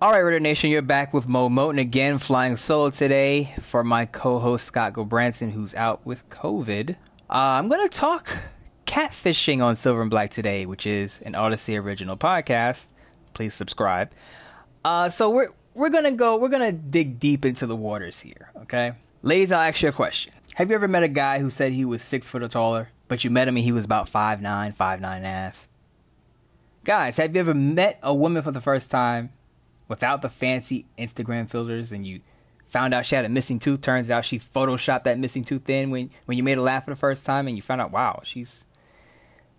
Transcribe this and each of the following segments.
All right, Raider Nation, you're back with Mo Moton again, flying solo today for my co-host Scott Gulbransen, who's out with COVID. Uh, I'm going to talk catfishing on Silver and Black today, which is an Odyssey original podcast. Please subscribe. Uh, so we're we're gonna go. We're gonna dig deep into the waters here. Okay, ladies, I'll ask you a question. Have you ever met a guy who said he was six foot or taller, but you met him and he was about five nine, five nine and a half? Guys, have you ever met a woman for the first time without the fancy Instagram filters and you found out she had a missing tooth? Turns out she photoshopped that missing tooth in when, when you made her laugh for the first time and you found out, wow, she's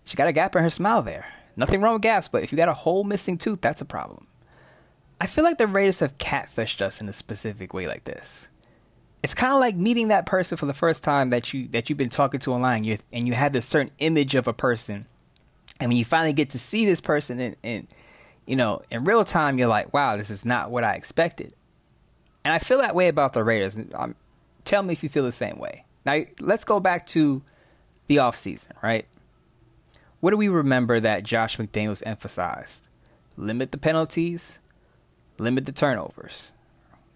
she got a gap in her smile there. Nothing wrong with gaps, but if you got a whole missing tooth, that's a problem. I feel like the Raiders have catfished us in a specific way like this it's kind of like meeting that person for the first time that you that you've been talking to online you, and you had this certain image of a person and when you finally get to see this person and, in you know in real time you're like wow this is not what i expected and i feel that way about the raiders um, tell me if you feel the same way now let's go back to the offseason right what do we remember that josh mcdaniels emphasized limit the penalties limit the turnovers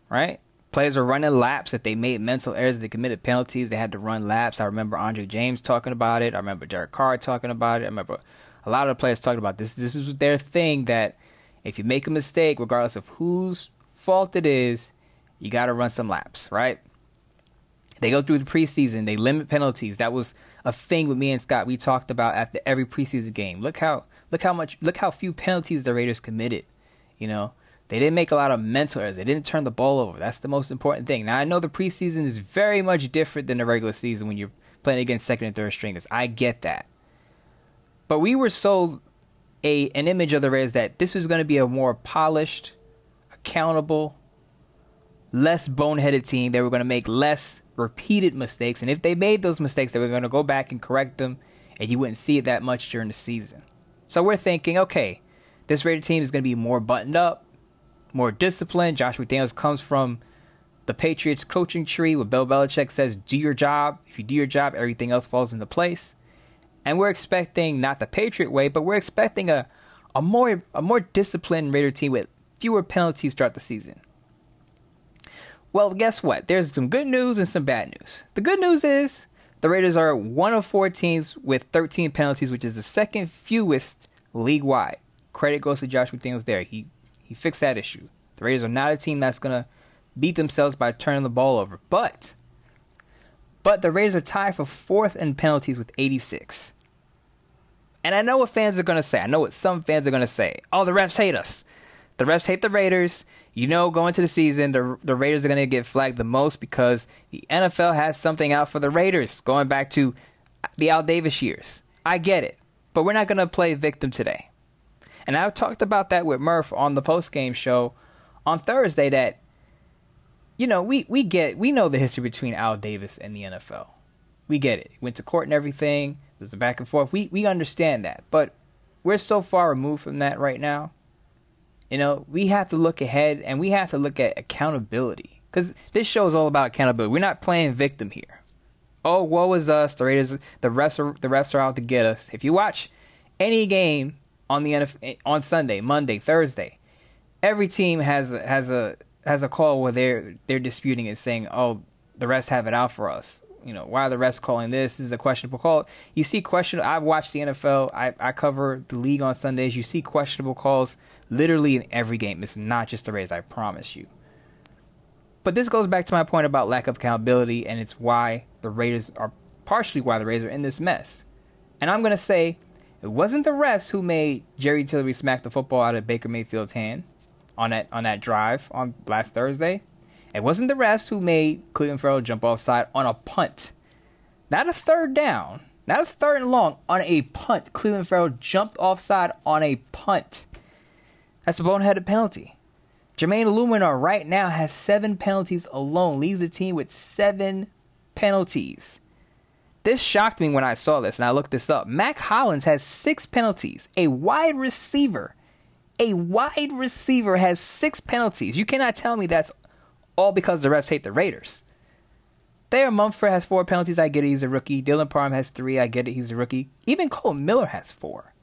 right Players were running laps. If they made mental errors, they committed penalties. They had to run laps. I remember Andre James talking about it. I remember Derek Carr talking about it. I remember a lot of the players talking about this. This is their thing that if you make a mistake, regardless of whose fault it is, you got to run some laps, right? They go through the preseason. They limit penalties. That was a thing with me and Scott. We talked about after every preseason game. Look how look how much look how few penalties the Raiders committed. You know, they didn't make a lot of mental errors. They didn't turn the ball over. That's the most important thing. Now I know the preseason is very much different than the regular season when you're playing against second and third stringers. I get that. But we were sold a an image of the Raiders that this was going to be a more polished, accountable, less boneheaded team. They were going to make less repeated mistakes, and if they made those mistakes, they were going to go back and correct them, and you wouldn't see it that much during the season. So we're thinking, okay, this Raider team is going to be more buttoned up, more disciplined. Josh McDaniels comes from the Patriots coaching tree where Bill Belichick says, do your job. If you do your job, everything else falls into place. And we're expecting not the Patriot way, but we're expecting a, a more a more disciplined Raider team with fewer penalties throughout the season. Well, guess what? There's some good news and some bad news. The good news is the Raiders are one of four teams with 13 penalties, which is the second fewest league wide. Credit goes to Josh McDaniels there. He he fixed that issue. The Raiders are not a team that's to beat themselves by turning the ball over. But but the Raiders are tied for fourth in penalties with 86. And I know what fans are going to say. I know what some fans are going to say. Oh, the refs hate us. The refs hate the Raiders. You know, going into the season, the, the Raiders are going to get flagged the most because the NFL has something out for the Raiders going back to the Al Davis years. I get it. But we're not going to play victim today. And I talked about that with Murph on the post game show on Thursday that you know, we, we get we know the history between Al Davis and the NFL. We get it. Went to court and everything. There's a back and forth. We we understand that. But we're so far removed from that right now. You know, we have to look ahead and we have to look at accountability because this show is all about accountability. We're not playing victim here. Oh, woe is us. The Raiders, the refs are the refs are out to get us. If you watch any game on the NFL, on Sunday, Monday, Thursday, every team has has a has a call where they're they're disputing it, saying, "Oh, the refs have it out for us." You know, why are the refs calling this? This is a questionable call. You see question. I've watched the NFL. I, I cover the league on Sundays. You see questionable calls literally in every game. It's not just the Rays. I promise you. But this goes back to my point about lack of accountability, and it's why the Raiders are partially why the Raiders are in this mess. And I'm gonna say it wasn't the refs who made Jerry Tillery smack the football out of Baker Mayfield's hand on that on that drive on last Thursday. It wasn't the refs who made Clelin Ferrell jump offside on a punt. Not a third down, not a third and long, on a punt. Clelin Ferrell jumped offside on a punt. That's a boneheaded penalty. Jermaine Eluemunor right now has seven penalties alone, leads the team with seven penalties. This shocked me when I saw this, and I looked this up. Mack Hollins has six penalties. A wide receiver, a wide receiver has six penalties. You cannot tell me that's all because the refs hate the Raiders. Thayer Munford has four penalties. I get it. He's a rookie. Dylan Parham has three. I get it. He's a rookie. Even Kolton Miller has four.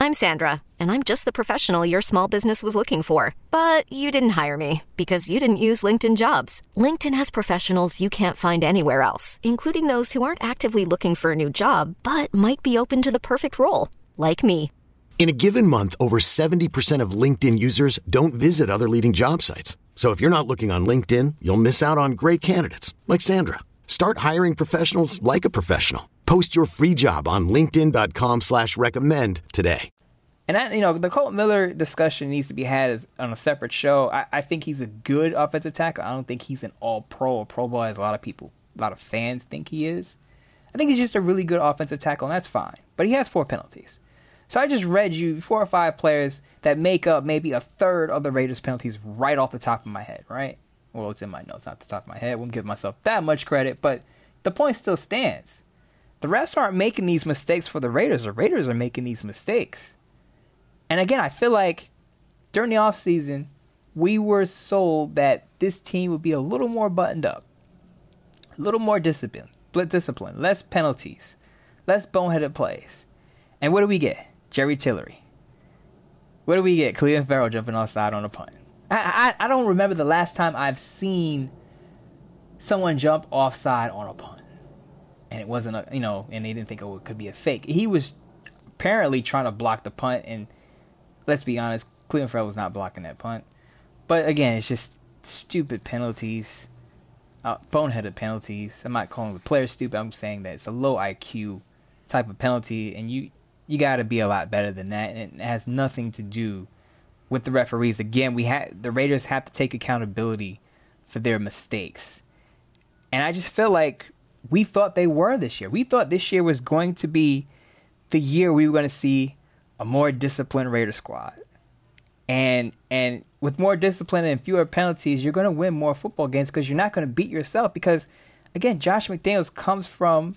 I'm Sandra, and I'm just the professional your small business was looking for. But you didn't hire me because you didn't use LinkedIn jobs. LinkedIn has professionals you can't find anywhere else, including those who aren't actively looking for a new job but might be open to the perfect role, like me. In a given month, over 70% of LinkedIn users don't visit other leading job sites. So if you're not looking on LinkedIn, you'll miss out on great candidates like Sandra. Start hiring professionals like a professional. Post your free job on LinkedIn.com slash recommend today. And I, you know, the Kolton Miller discussion needs to be had on a separate show. I, I think he's a good offensive tackle. I don't think he's an all pro or pro ball as a lot of people, a lot of fans think he is. I think he's just a really good offensive tackle, and that's fine. But he has four penalties. So I just read you four or five players that make up maybe a third of the Raiders' penalties right off the top of my head, right? Well, it's in my notes, not the top of my head. Won't give myself that much credit, but the point still stands. The refs aren't making these mistakes for the Raiders. The Raiders are making these mistakes. And again, I feel like during the offseason, we were sold that this team would be a little more buttoned up, a little more discipline, split discipline, less penalties, less boneheaded plays. And what do we get? Jerry Tillery. What do we get? Clelin Ferrell jumping offside on a punt. I, I I don't remember the last time I've seen someone jump offside on a punt, and it wasn't a you know, and they didn't think it could be a fake. He was apparently trying to block the punt, and let's be honest, Clelin Ferrell was not blocking that punt. But again, it's just stupid penalties, uh, boneheaded penalties. I'm not calling the player stupid. I'm saying that it's a low IQ type of penalty, and you you got to be a lot better than that. And it has nothing to do with the referees. Again, we had the Raiders have to take accountability for their mistakes, and I just feel like we thought they were this year. We thought this year was going to be the year we were going to see a more disciplined Raider squad. And and with more discipline and fewer penalties, you're going to win more football games because you're not going to beat yourself. Because again, Josh McDaniels comes from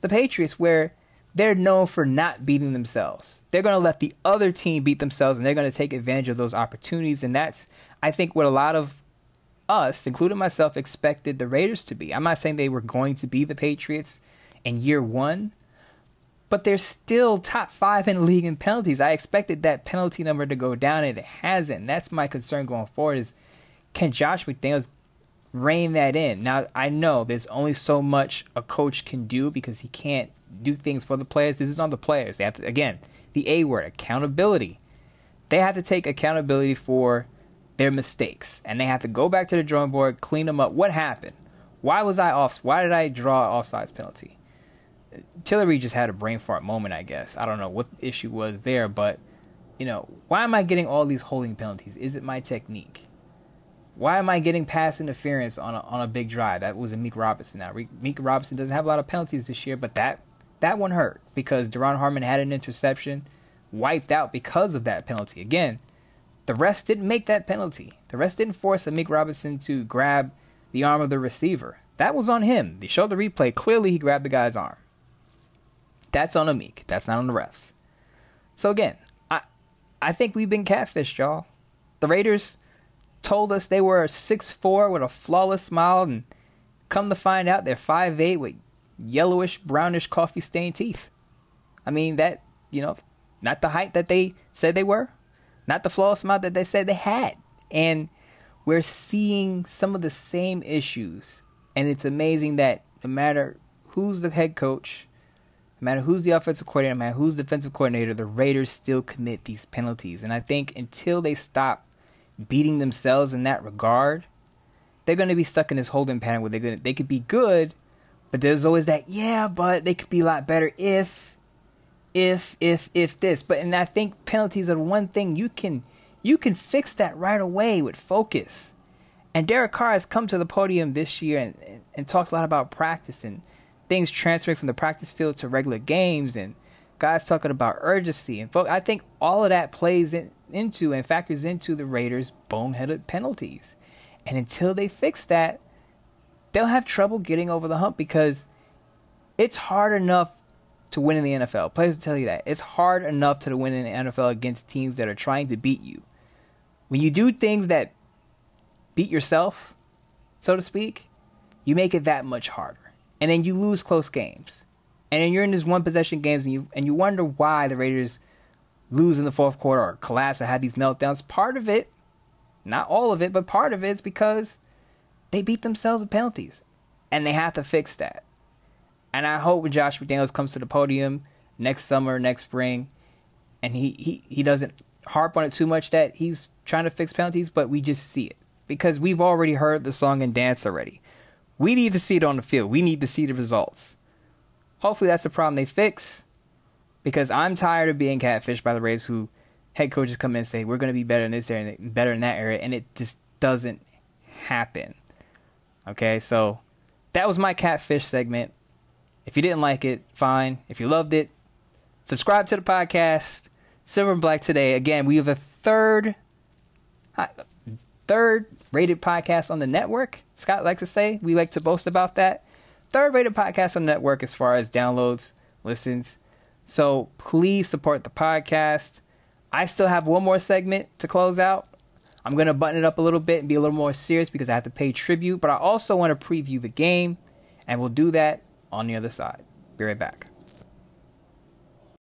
the Patriots where they're known for not beating themselves. They're going to let the other team beat themselves and they're going to take advantage of those opportunities. And that's, I think, what a lot of us, including myself, expected the Raiders to be. I'm not saying they were going to be the Patriots in year one, but they're still top five in the league in penalties. I expected that penalty number to go down, and it hasn't. That's my concern going forward: is can Josh McDaniels rein that in? Now I know there's only so much a coach can do because he can't do things for the players. This is on the players. They have to, again, the A word, accountability. They have to take accountability for their mistakes and they have to go back to the drawing board, clean them up. What happened? Why was I off? Why did I draw offsides penalty? Tillery just had a brain fart moment, I guess. I don't know what the issue was there, but you know, why am I getting all these holding penalties? Is it my technique? Why am I getting pass interference on a, on a big drive? That was Amik Robinson. Now, Meek Robinson doesn't have a lot of penalties this year, but that that one hurt because Duron Harmon had an interception, wiped out because of that penalty. Again, the refs didn't make that penalty. The refs didn't force Amik Robinson to grab the arm of the receiver. That was on him. They showed the replay. Clearly, he grabbed the guy's arm. That's on Amik. That's not on the refs. So again, I I think we've been catfished, y'all. The Raiders told us they were six four with a flawless smile, and come to find out they're five eight with yellowish, brownish, coffee stained teeth. I mean that you know, not the height that they said they were, not the flawless smile that they said they had, and we're seeing some of the same issues. And it's amazing that no matter who's the head coach, no matter who's the offensive coordinator, no matter who's the defensive coordinator, the Raiders still commit these penalties. And I think until they stop beating themselves in that regard, they're going to be stuck in this holding pattern where they're going to, they could be good, but there's always that yeah, but they could be a lot better if, if, if, if this. But and I think penalties are one thing you can you can fix that right away with focus. And Derek Carr has come to the podium this year and, and, and talked a lot about practice and things transferring from the practice field to regular games and guys talking about urgency and I think all of that plays in, into and factors into the Raiders' boneheaded penalties. And until they fix that, they'll have trouble getting over the hump because it's hard enough to win in the NFL. Players will tell you that. It's hard enough to win in the NFL against teams that are trying to beat you. When you do things that beat yourself, so to speak, you make it that much harder. And then you lose close games. And then you're in these one possession games and you and you wonder why the Raiders lose in the fourth quarter or collapse or have these meltdowns. Part of it, not all of it, but part of it is because they beat themselves with penalties. And they have to fix that. And I hope when Josh McDaniels comes to the podium next summer, next spring, and he, he, he doesn't harp on it too much that he's trying to fix penalties, but we just see it because we've already heard the song and dance already. We need to see it on the field. We need to see the results. Hopefully, that's the problem they fix because I'm tired of being catfished by the Rays who head coaches come in and say, we're going to be better in this area and better in that area, and it just doesn't happen. Okay, so that was my catfish segment. If you didn't like it, fine. If you loved it, subscribe to the podcast. Silver and Black today. Again, we have a third uh, third rated podcast on the network. Scott likes to say we like to boast about that. Third rated podcast on the network as far as downloads, listens. So please support the podcast. I still have one more segment to close out. I'm going to button it up a little bit and be a little more serious because I have to pay tribute, but I also want to preview the game, and we'll do that on the other side. Be right back.